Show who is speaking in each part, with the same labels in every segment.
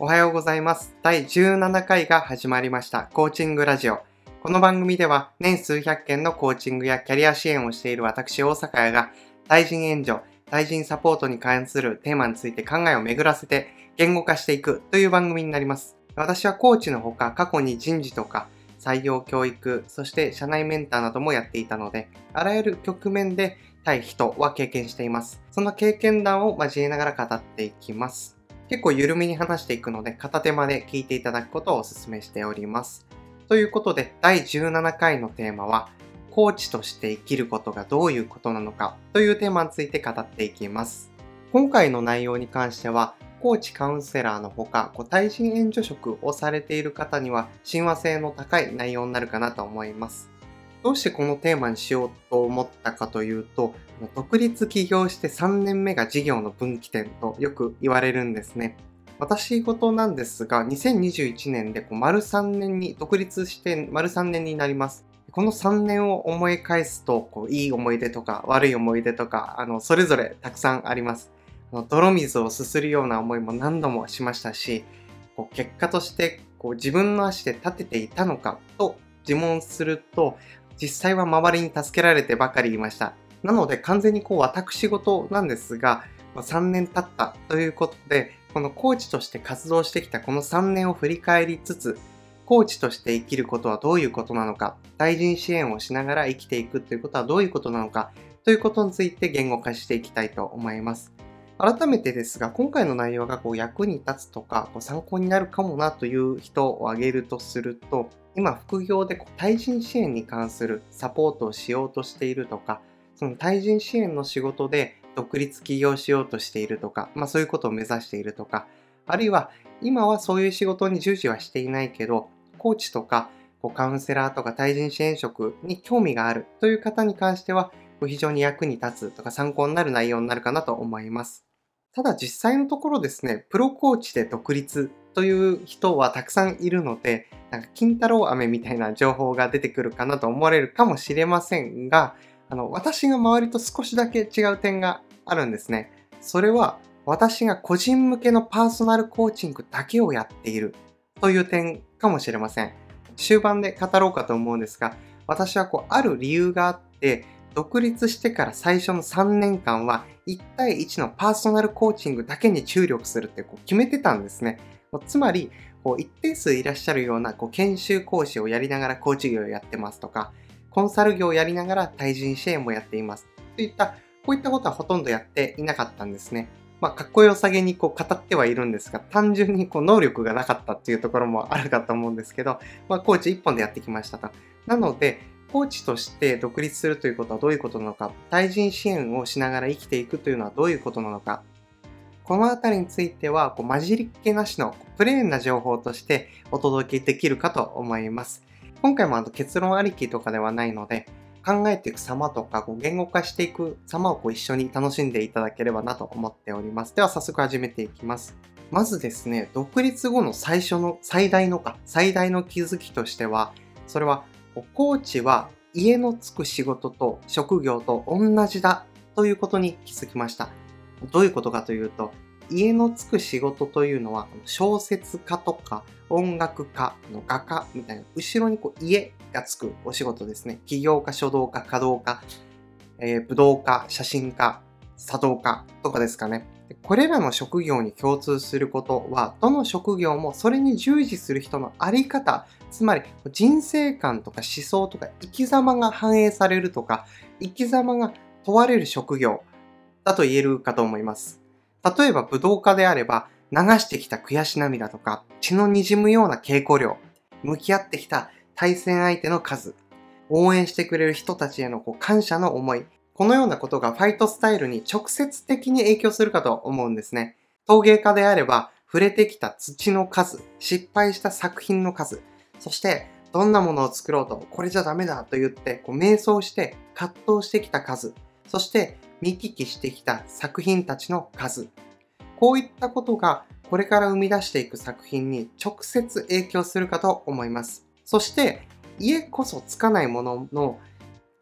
Speaker 1: おはようございます。第17回が始まりました。コーチングラジオ。この番組では年数百件のコーチングやキャリア支援をしている私、大阪屋が対人援助、対人サポートに関するテーマについて考えを巡らせて言語化していくという番組になります。私はコーチのほか過去に人事とか採用教育、そして社内メンターなどもやっていたので、あらゆる局面で対人は経験しています。その経験談を交えながら語っていきます。結構緩めに話していくので、片手間で聞いていただくことをお勧めしております。ということで、第17回のテーマは、コーチとして生きることがどういうことなのかというテーマについて語っていきます。今回の内容に関しては、コーチカウンセラーのほか、対人援助職をされている方には親和性の高い内容になるかなと思います。どうしてこのテーマにしようと思ったかというと、独立起業して3年目が事業の分岐点とよく言われるんですね。私事なんですが、2021年で丸3年に、独立して丸3年になります。この3年を思い返すと、いい思い出とか悪い思い出とか、それぞれたくさんあります。泥水をすするような思いも何度もしましたし、結果として自分の足で立てていたのかと自問すると、実際は周りに助けられてばかりいました。なので完全にこう私事なんですが、3年経ったということで、このコーチとして活動してきたこの3年を振り返りつつ、コーチとして生きることはどういうことなのか、対人支援をしながら生きていくということはどういうことなのか、ということについて言語化していきたいと思います。改めてですが、今回の内容がこう役に立つとか、こう参考になるかもなという人を挙げるとすると、今副業でこう対人支援に関するサポートをしようとしているとか、その対人支援の仕事で独立起業しようとしているとか、まあそういうことを目指しているとか、あるいは今はそういう仕事に従事はしていないけど、コーチとかこうカウンセラーとか対人支援職に興味があるという方に関しては、非常に役に立つとか参考になる内容になるかなと思います。ただ実際のところですね、プロコーチで独立という人はたくさんいるので、なんか金太郎飴みたいな情報が出てくるかなと思われるかもしれませんが、あの、私が周りと少しだけ違う点があるんですね。それは、私が個人向けのパーソナルコーチングだけをやっているという点かもしれません。終盤で語ろうかと思うんですが、私はこう、ある理由があって、独立してから最初の3年間は1対1のパーソナルコーチングだけに注力するってこう決めてたんですね。つまり、こう一定数いらっしゃるようなこう研修講師をやりながらコーチ業をやってますとか、コンサル業をやりながら対人支援もやっています。といった、こういったことはほとんどやっていなかったんですね。まあ、かっこよさげにこう語ってはいるんですが、単純にこう能力がなかったっていうところもあるかと思うんですけど、まあ、コーチ一本でやってきましたと。なので、コーチとして独立するということはどういうことなのか、対人支援をしながら生きていくというのはどういうことなのか、このあたりについては、こう混じりっ気なしのプレーンな情報としてお届けできるかと思います。今回もあの結論ありきとかではないので、考えていく様とか、言語化していく様をこう一緒に楽しんでいただければなと思っております。では早速始めていきます。まずですね、独立後の最初の、最大のか、最大の気づきとしては、それは、コーチは家のつく仕事と職業と同じだということに気づきました。どういうことかというと、家のつく仕事というのは、小説家とか音楽家の、画家みたいな、後ろにこう家がつくお仕事ですね。起業家、書道家、稼働家、えー、武道家、写真家、茶道家とかですかね。これらの職業に共通することは、どの職業もそれに従事する人のあり方、つまり人生観とか思想とか生き様が反映されるとか、生き様が問われる職業だと言えるかと思います。例えば武道家であれば、流してきた悔し涙とか、血の滲むような稽古量、向き合ってきた対戦相手の数、応援してくれる人たちへのこう感謝の思い、このようなことがファイトスタイルに直接的に影響するかと思うんですね。陶芸家であれば、触れてきた土の数、失敗した作品の数、そしてどんなものを作ろうと、これじゃダメだと言って、こう瞑想して葛藤してきた数、そして見聞きしてきた作品たちの数。こういったことがこれから生み出していく作品に直接影響するかと思います。そして家こそつかないものの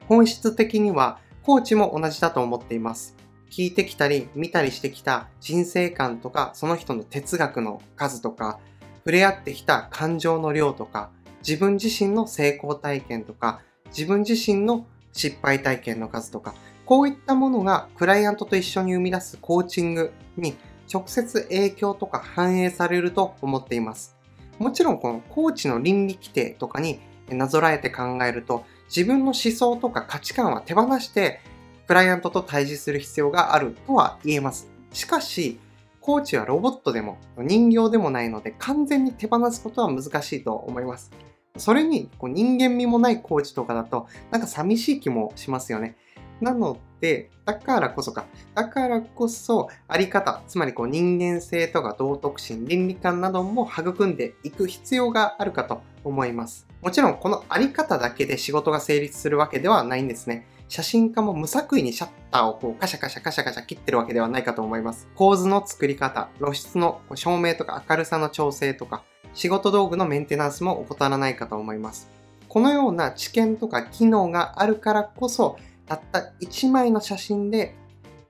Speaker 1: 本質的にはコーチも同じだと思っています。聞いてきたり見たりしてきた人生観とかその人の哲学の数とか触れ合ってきた感情の量とか自分自身の成功体験とか自分自身の失敗体験の数とかこういったものがクライアントと一緒に生み出すコーチングに直接影響とか反映されると思っています。もちろんこのコーチの倫理規定とかになぞらえて考えると自分の思想とか価値観は手放してクライアントと対峙する必要があるとは言えます。しかし、コーチはロボットでも人形でもないので完全に手放すことは難しいと思います。それにこう人間味もないコーチとかだとなんか寂しい気もしますよね。なので、だからこそか。だからこそ、あり方、つまりこう人間性とか道徳心、倫理観なども育んでいく必要があるかと思います。もちろん、このあり方だけで仕事が成立するわけではないんですね。写真家も無作為にシャッターをこうカシャカシャカシャカシャ切ってるわけではないかと思います。構図の作り方、露出の照明とか明るさの調整とか、仕事道具のメンテナンスも怠らないかと思います。このような知見とか機能があるからこそ、たった1枚の写真で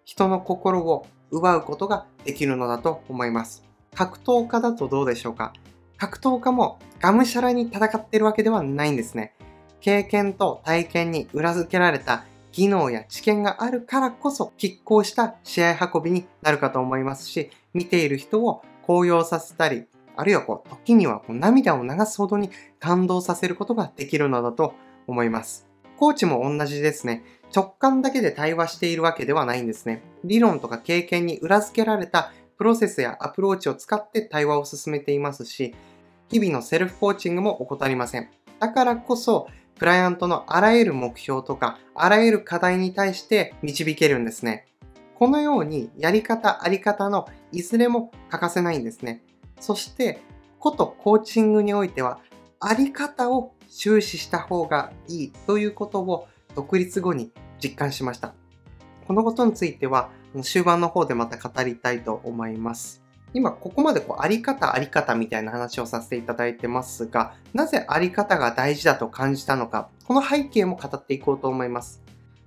Speaker 1: 人の心を奪うことができるのだと思います。格闘家だとどうでしょうか？格闘家もがむしゃらに戦っているわけではないんですね。経験と体験に裏付けられた技能や知見があるからこそ拮抗した試合運びになるかと思いますし、見ている人を高揚させたり、あるいはこう時にはこう涙を流すほどに感動させることができるのだと思います。コーチも同じですね。直感だけで対話しているわけではないんですね。理論とか経験に裏付けられたプロセスやアプローチを使って対話を進めていますし、日々のセルフコーチングも怠りません。だからこそ、クライアントのあらゆる目標とか、あらゆる課題に対して導けるんですね。このように、やり方、あり方のいずれも欠かせないんですね。そして、ことコーチングにおいては、あり方を終始した方がいいということを独立後に実感しました。このことについては終盤の方でまた語りたいと思います。今ここまでこうあり方あり方みたいな話をさせていただいてますが、なぜあり方が大事だと感じたのか、この背景も語っていこうと思います。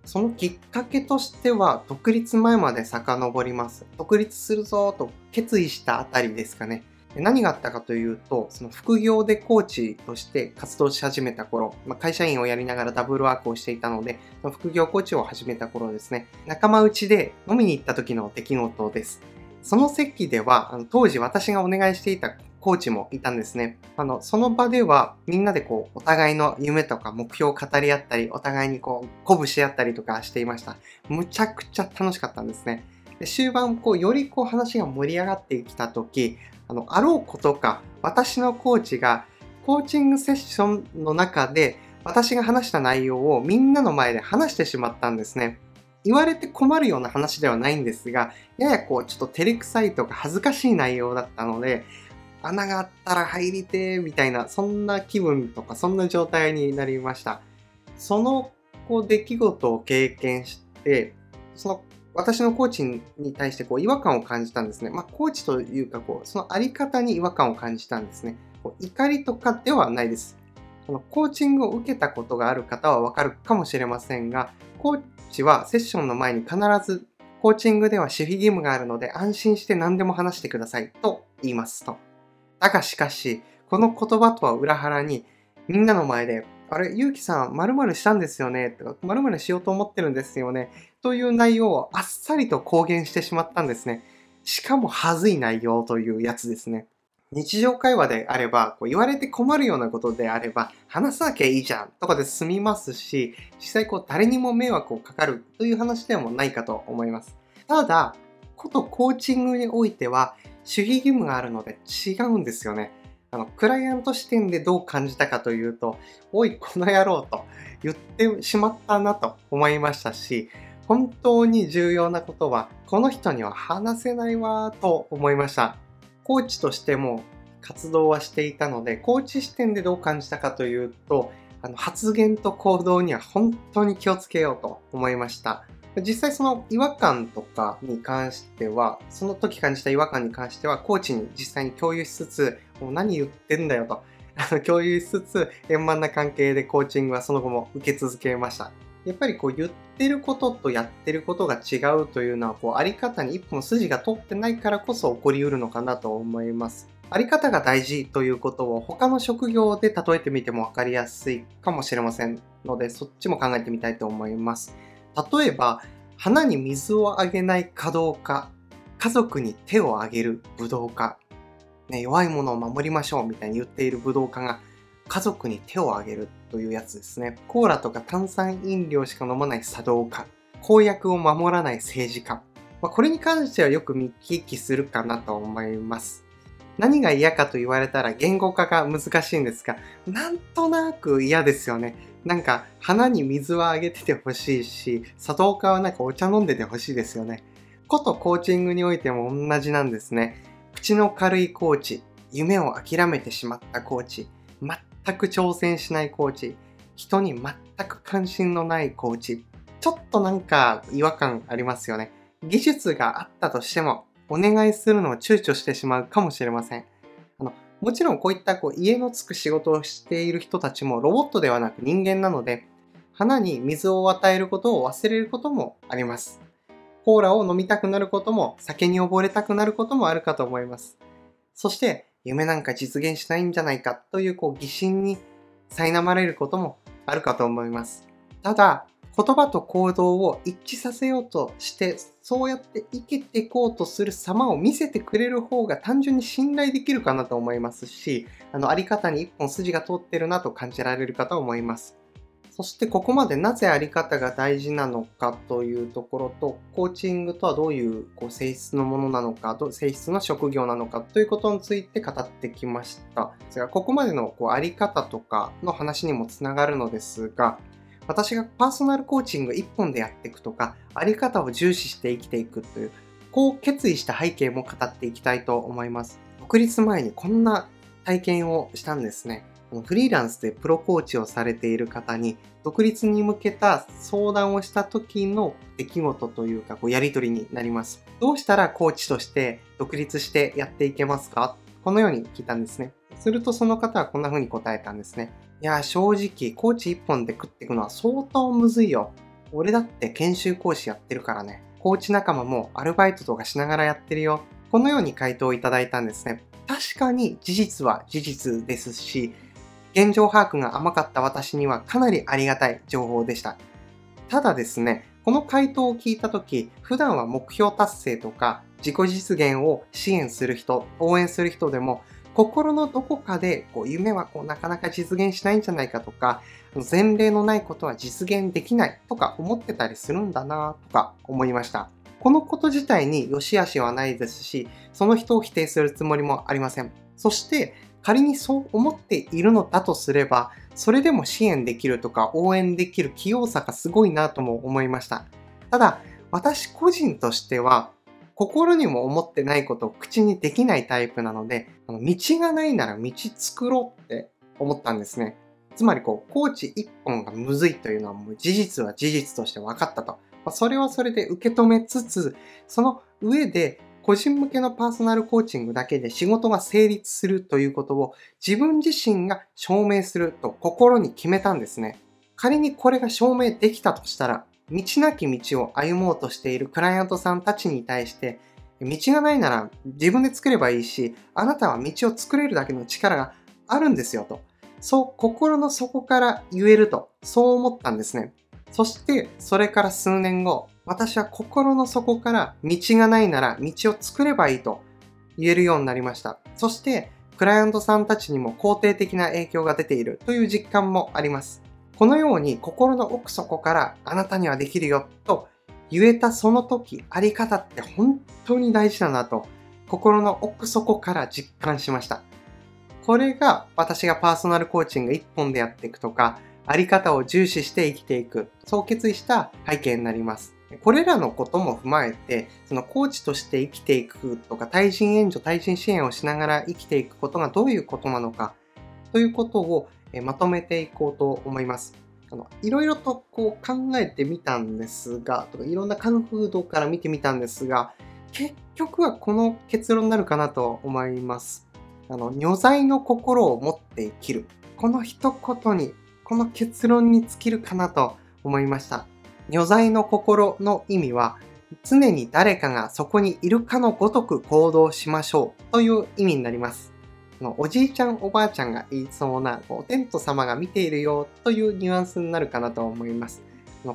Speaker 1: そのきっかけとしては、独立前まで遡ります。独立するぞと決意したあたりですかね。何があったかというと、その副業でコーチとして活動し始めた頃、まあ、会社員をやりながらダブルワークをしていたので、その副業コーチを始めた頃ですね、仲間内で飲みに行った時の出来事です。その席では、あの当時私がお願いしていたコーチもいたんですね。あの、その場ではみんなでこう、お互いの夢とか目標を語り合ったり、お互いにこう、鼓舞し合ったりとかしていました。むちゃくちゃ楽しかったんですね。で終盤、こう、よりこう話が盛り上がってきた時、あの、あろうことか、私のコーチが、コーチングセッションの中で、私が話した内容をみんなの前で話してしまったんですね。言われて困るような話ではないんですが、ややこう、ちょっと照れくさいとか恥ずかしい内容だったので、穴があったら入りてーみたいな、そんな気分とか、そんな状態になりました。その、こう、出来事を経験して、その私のコーチに対してこう違和感を感じたんですね。まあ、コーチというかこう、そのあり方に違和感を感じたんですね。こう怒りとかではないです。このコーチングを受けたことがある方はわかるかもしれませんが、コーチはセッションの前に必ずコーチングでは守秘義務があるので安心して何でも話してくださいと言いますと。だがしかし、この言葉とは裏腹にみんなの前であれ、ゆうきさん、〇〇したんですよね？とか、〇〇しようと思ってるんですよね？という内容をあっさりと公言してしまったんですね。しかも、はずい内容というやつですね。日常会話であれば、こう言われて困るようなことであれば、話さなきゃいいじゃんとかで済みますし、実際こう誰にも迷惑をかかるという話でもないかと思います。ただ、ことコーチングにおいては、守秘義務があるので違うんですよね。あの、クライアント視点でどう感じたかというと、おい、この野郎と言ってしまったなと思いましたし、本当に重要なことは、この人には話せないわと思いました。コーチとしても活動はしていたので、コーチ視点でどう感じたかというと、あの発言と行動には本当に気をつけようと思いました。実際その違和感とかに関しては、その時感じた違和感に関しては、コーチに実際に共有しつつ、もう何言ってんだよと、共有しつつ、円満な関係でコーチングはその後も受け続けました。やっぱりこう言ってることとやってることが違うというのはこうあり方に一本筋が通ってないからこそ起こりうるのかなと思います。あり方が大事ということを他の職業で例えてみても分かりやすいかもしれませんのでそっちも考えてみたいと思います。例えば花に水をあげない稼働家家族に手を挙げる武道家、ね、弱い者を守りましょうみたいに言っている武道家が家族に手を挙げるというやつですね。コーラとか炭酸飲料しか飲まない茶道家、公約を守らない政治家。まあ、これに関してはよく見聞きするかなと思います。何が嫌かと言われたら言語化が難しいんですが、なんとなく嫌ですよね。なんか花に水はあげててほしいし、茶道家はなんかお茶飲んでてほしいですよね。ことコーチングにおいても同じなんですね。口の軽いコーチ、夢を諦めてしまったコーチ、全く挑戦しないコーチ、人に全く関心のないコーチ、ちょっとなんか違和感ありますよね。技術があったとしても、お願いするのを躊躇してしまうかもしれません。あのもちろんこういったこう家のつく仕事をしている人たちもロボットではなく人間なので、花に水を与えることを忘れることもあります。コーラを飲みたくなることも、酒に溺れたくなることもあるかと思います。そして、夢なんか実現しないんじゃないかというこう疑心に苛まれることもあるかと思います。ただ、言葉と行動を一致させようとして、そうやって生きていこうとする様を見せてくれる方が単純に信頼できるかなと思いますし、あの、あり方に一本筋が通ってるなと感じられるかと思います。そしてここまでなぜあり方が大事なのかというところと、コーチングとはどういうこう性質のものなのか、性質の職業なのかということについて語ってきました。ですが、ここまでのこうあり方とかの話にもつながるのですが、私がパーソナルコーチング1本でやっていくとか、あり方を重視して生きていくという、こう決意した背景も語っていきたいと思います。独立前にこんな体験をしたんですね。フリーランスでプロコーチをされている方に独立に向けた相談をした時の出来事というかこうやり取りになります。どうしたらコーチとして独立してやっていけますか？このように聞いたんですね。するとその方はこんな風に答えたんですね。いや、正直コーチ1本で食っていくのは相当むずいよ。俺だって研修講師やってるからね。コーチ仲間もアルバイトとかしながらやってるよ。このように回答をいただいたんですね。確かに事実は事実ですし、現状把握が甘かった私にはかなりありがたい情報でした。ただですね、この回答を聞いたとき、普段は目標達成とか自己実現を支援する人、応援する人でも、心のどこかでこう夢はこうなかなか実現しないんじゃないかとか、前例のないことは実現できないとか思ってたりするんだなとか思いました。このこと自体に良し悪しはないですし、その人を否定するつもりもありません。そして、仮にそう思っているのだとすれば、それでも支援できるとか応援できる器用さがすごいなとも思いました。ただ、私個人としては、心にも思ってないことを口にできないタイプなので、あの道がないなら道作ろうって思ったんですね。つまりこう、コーチ一本がむずいというのはもう事実は事実として分かったとま。それはそれで受け止めつつ、その上で個人向けのパーソナルコーチングだけで仕事が成立するということを自分自身が証明すると心に決めたんですね。仮にこれが証明できたとしたら、道なき道を歩もうとしているクライアントさんたちに対して、道がないなら自分で作ればいいし、あなたは道を作れるだけの力があるんですよと。そう心の底から言えると、そう思ったんですね。そして、それから数年後、私は心の底から道がないなら道を作ればいいと言えるようになりました。そして、クライアントさんたちにも肯定的な影響が出ているという実感もあります。このように心の奥底からあなたにはできるよと言えたその時、あり方って本当に大事だなと心の奥底から実感しました。これが私がパーソナルコーチング一本でやっていくとか、あり方を重視して生きていく、そう決意した背景になります。これらのことも踏まえて、そのコーチとして生きていくとか、対人援助、対人支援をしながら生きていくことがどういうことなのか、ということをまとめていこうと思います。あのいろいろとこう考えてみたんですが、とかいろんな感風土から見てみたんですが、結局はこの結論になるかなと思います。あの、女材の心を持って生きる。この一言にこの結論に尽きるかなと思いました。女材の心の意味は、常に誰かがそこにいるかのごとく行動しましょうという意味になります。おじいちゃんおばあちゃんが言いそうな、お天道様が見ているよというニュアンスになるかなと思います。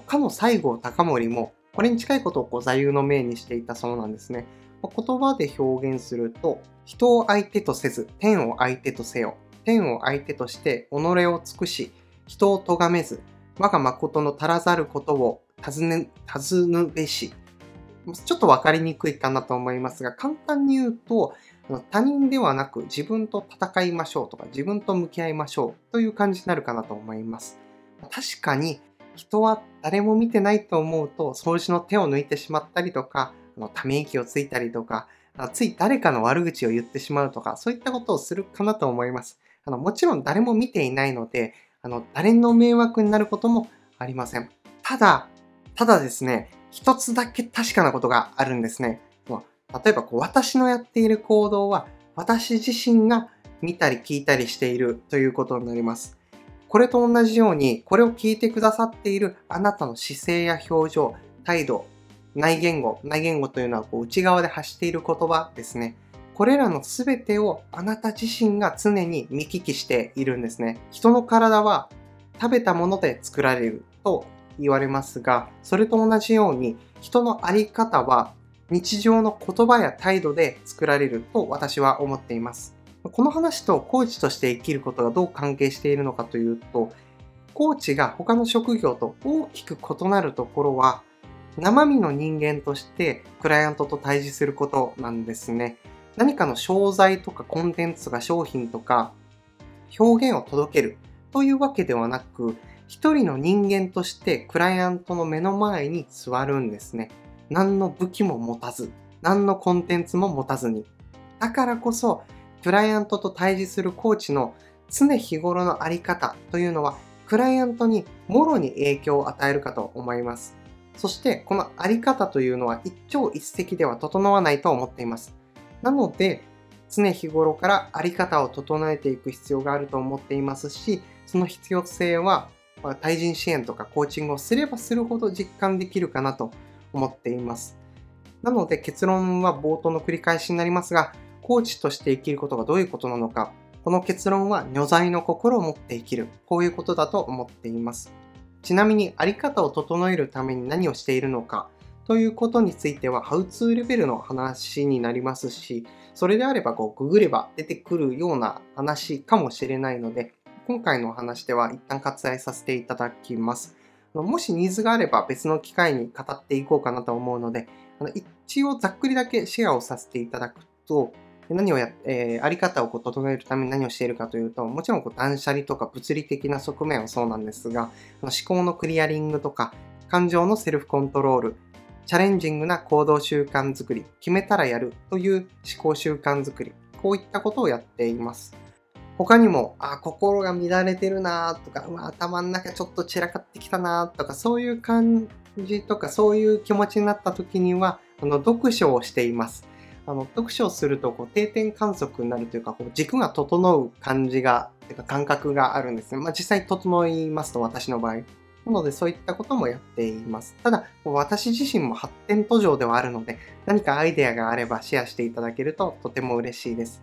Speaker 1: かの西郷隆盛も、これに近いことをこう座右の銘にしていたそうなんですね。言葉で表現すると、人を相手とせず、天を相手とせよ。天を相手として己を尽くし、人を咎めず、我が誠の足らざることを尋ね、尋ぬべし。ちょっとわかりにくいかなと思いますが、簡単に言うと、他人ではなく自分と戦いましょうとか自分と向き合いましょうという感じになるかなと思います。確かに人は誰も見てないと思うと掃除の手を抜いてしまったりとか、ため息をついたりとか、つい誰かの悪口を言ってしまうとか、そういったことをするかなと思います。あのもちろん誰も見ていないので、あの誰の迷惑になることもありません。ただ、ただですね、一つだけ確かなことがあるんですね。例えばこう私のやっている行動は私自身が見たり聞いたりしているということになります。これと同じように、これを聞いてくださっているあなたの姿勢や表情、態度、内言語、内言語というのはこう内側で発している言葉ですね。これらの全てをあなた自身が常に見聞きしているんですね。人の体は食べたもので作られると言われますが、それと同じように人のあり方は日常の言葉や態度で作られると私は思っています。この話とコーチとして生きることがどう関係しているのかというと、コーチが他の職業と大きく異なるところは、生身の人間としてクライアントと対峙することなんですね。何かの商材とかコンテンツとか商品とか表現を届けるというわけではなく、一人の人間としてクライアントの目の前に座るんですね。何の武器も持たず、何のコンテンツも持たずに。だからこそ、クライアントと対峙するコーチの常日頃のあり方というのは、クライアントにもろに影響を与えるかと思います。そして、このあり方というのは一朝一夕では整わないと思っています。なので、常日頃からあり方を整えていく必要があると思っていますし、その必要性は、対人支援とかコーチングをすればするほど実感できるかなと思っています。なので結論は冒頭の繰り返しになりますが、コーチとして生きることがどういうことなのか、この結論は女材の心を持って生きる、こういうことだと思っています。ちなみに、あり方を整えるために何をしているのかということについては、ハウツーレベルの話になりますし、それであればこうググれば出てくるような話かもしれないので、今回のお話では一旦割愛させていただきます。もしニーズがあれば別の機会に語っていこうかなと思うので、一応ざっくりだけシェアをさせていただくと、何をや、えー、あり方をこう整えるために何をしているかというと、もちろんこう断捨離とか物理的な側面はそうなんですが、思考のクリアリングとか、感情のセルフコントロール、チャレンジングな行動習慣づくり、決めたらやるという思考習慣づくり、こういったことをやっています。他にも、あ、心が乱れてるなとかま、頭の中ちょっと散らかってきたなとか、そういう感じとか、そういう気持ちになった時には、あの、読書をしています。あの、読書をすると、こう、定点観測になるというか、こう軸が整う感じが、てか感覚があるんですね。まあ、実際整いますと、私の場合。なので、そういったこともやっています。ただ、私自身も発展途上ではあるので、何かアイデアがあればシェアしていただけるととても嬉しいです。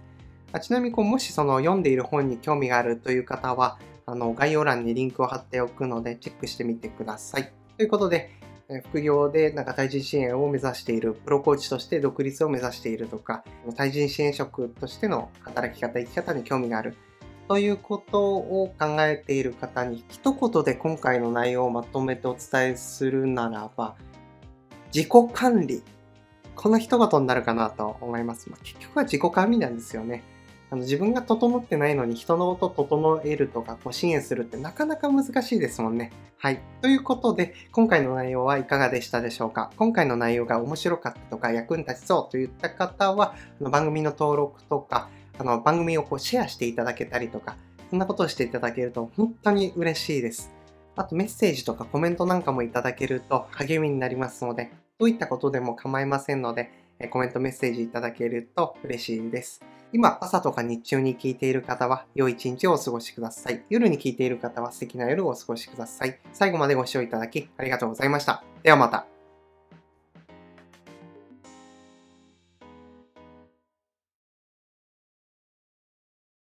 Speaker 1: あちなみにこうもしその読んでいる本に興味があるという方は、あの概要欄にリンクを貼っておくのでチェックしてみてください。ということで、副業でなんか対人支援を目指している、プロコーチとして独立を目指しているとか、対人支援職としての働き方、生き方に興味があるということを考えている方に、一言で今回の内容をまとめてお伝えするならば、自己管理。この一言になるかなと思います。まあ、結局は自己管理なんですよね。あの自分が整ってないのに人の音整えるとかこう支援するってなかなか難しいですもんね。はい。ということで、今回の内容はいかがでしたでしょうか？今回の内容が面白かったとか役に立ちそうといった方は、あの番組の登録とか、あの番組をこうシェアしていただけたりとか、そんなことをしていただけると本当に嬉しいです。あとメッセージとかコメントなんかもいただけると励みになりますので、どういったことでも構いませんので、コメントメッセージいただけると嬉しいです。今、朝とか日中に聞いている方は、良い一日をお過ごしください。夜に聞いている方は、素敵な夜をお過ごしください。最後までご視聴いただき、ありがとうございました。ではまた。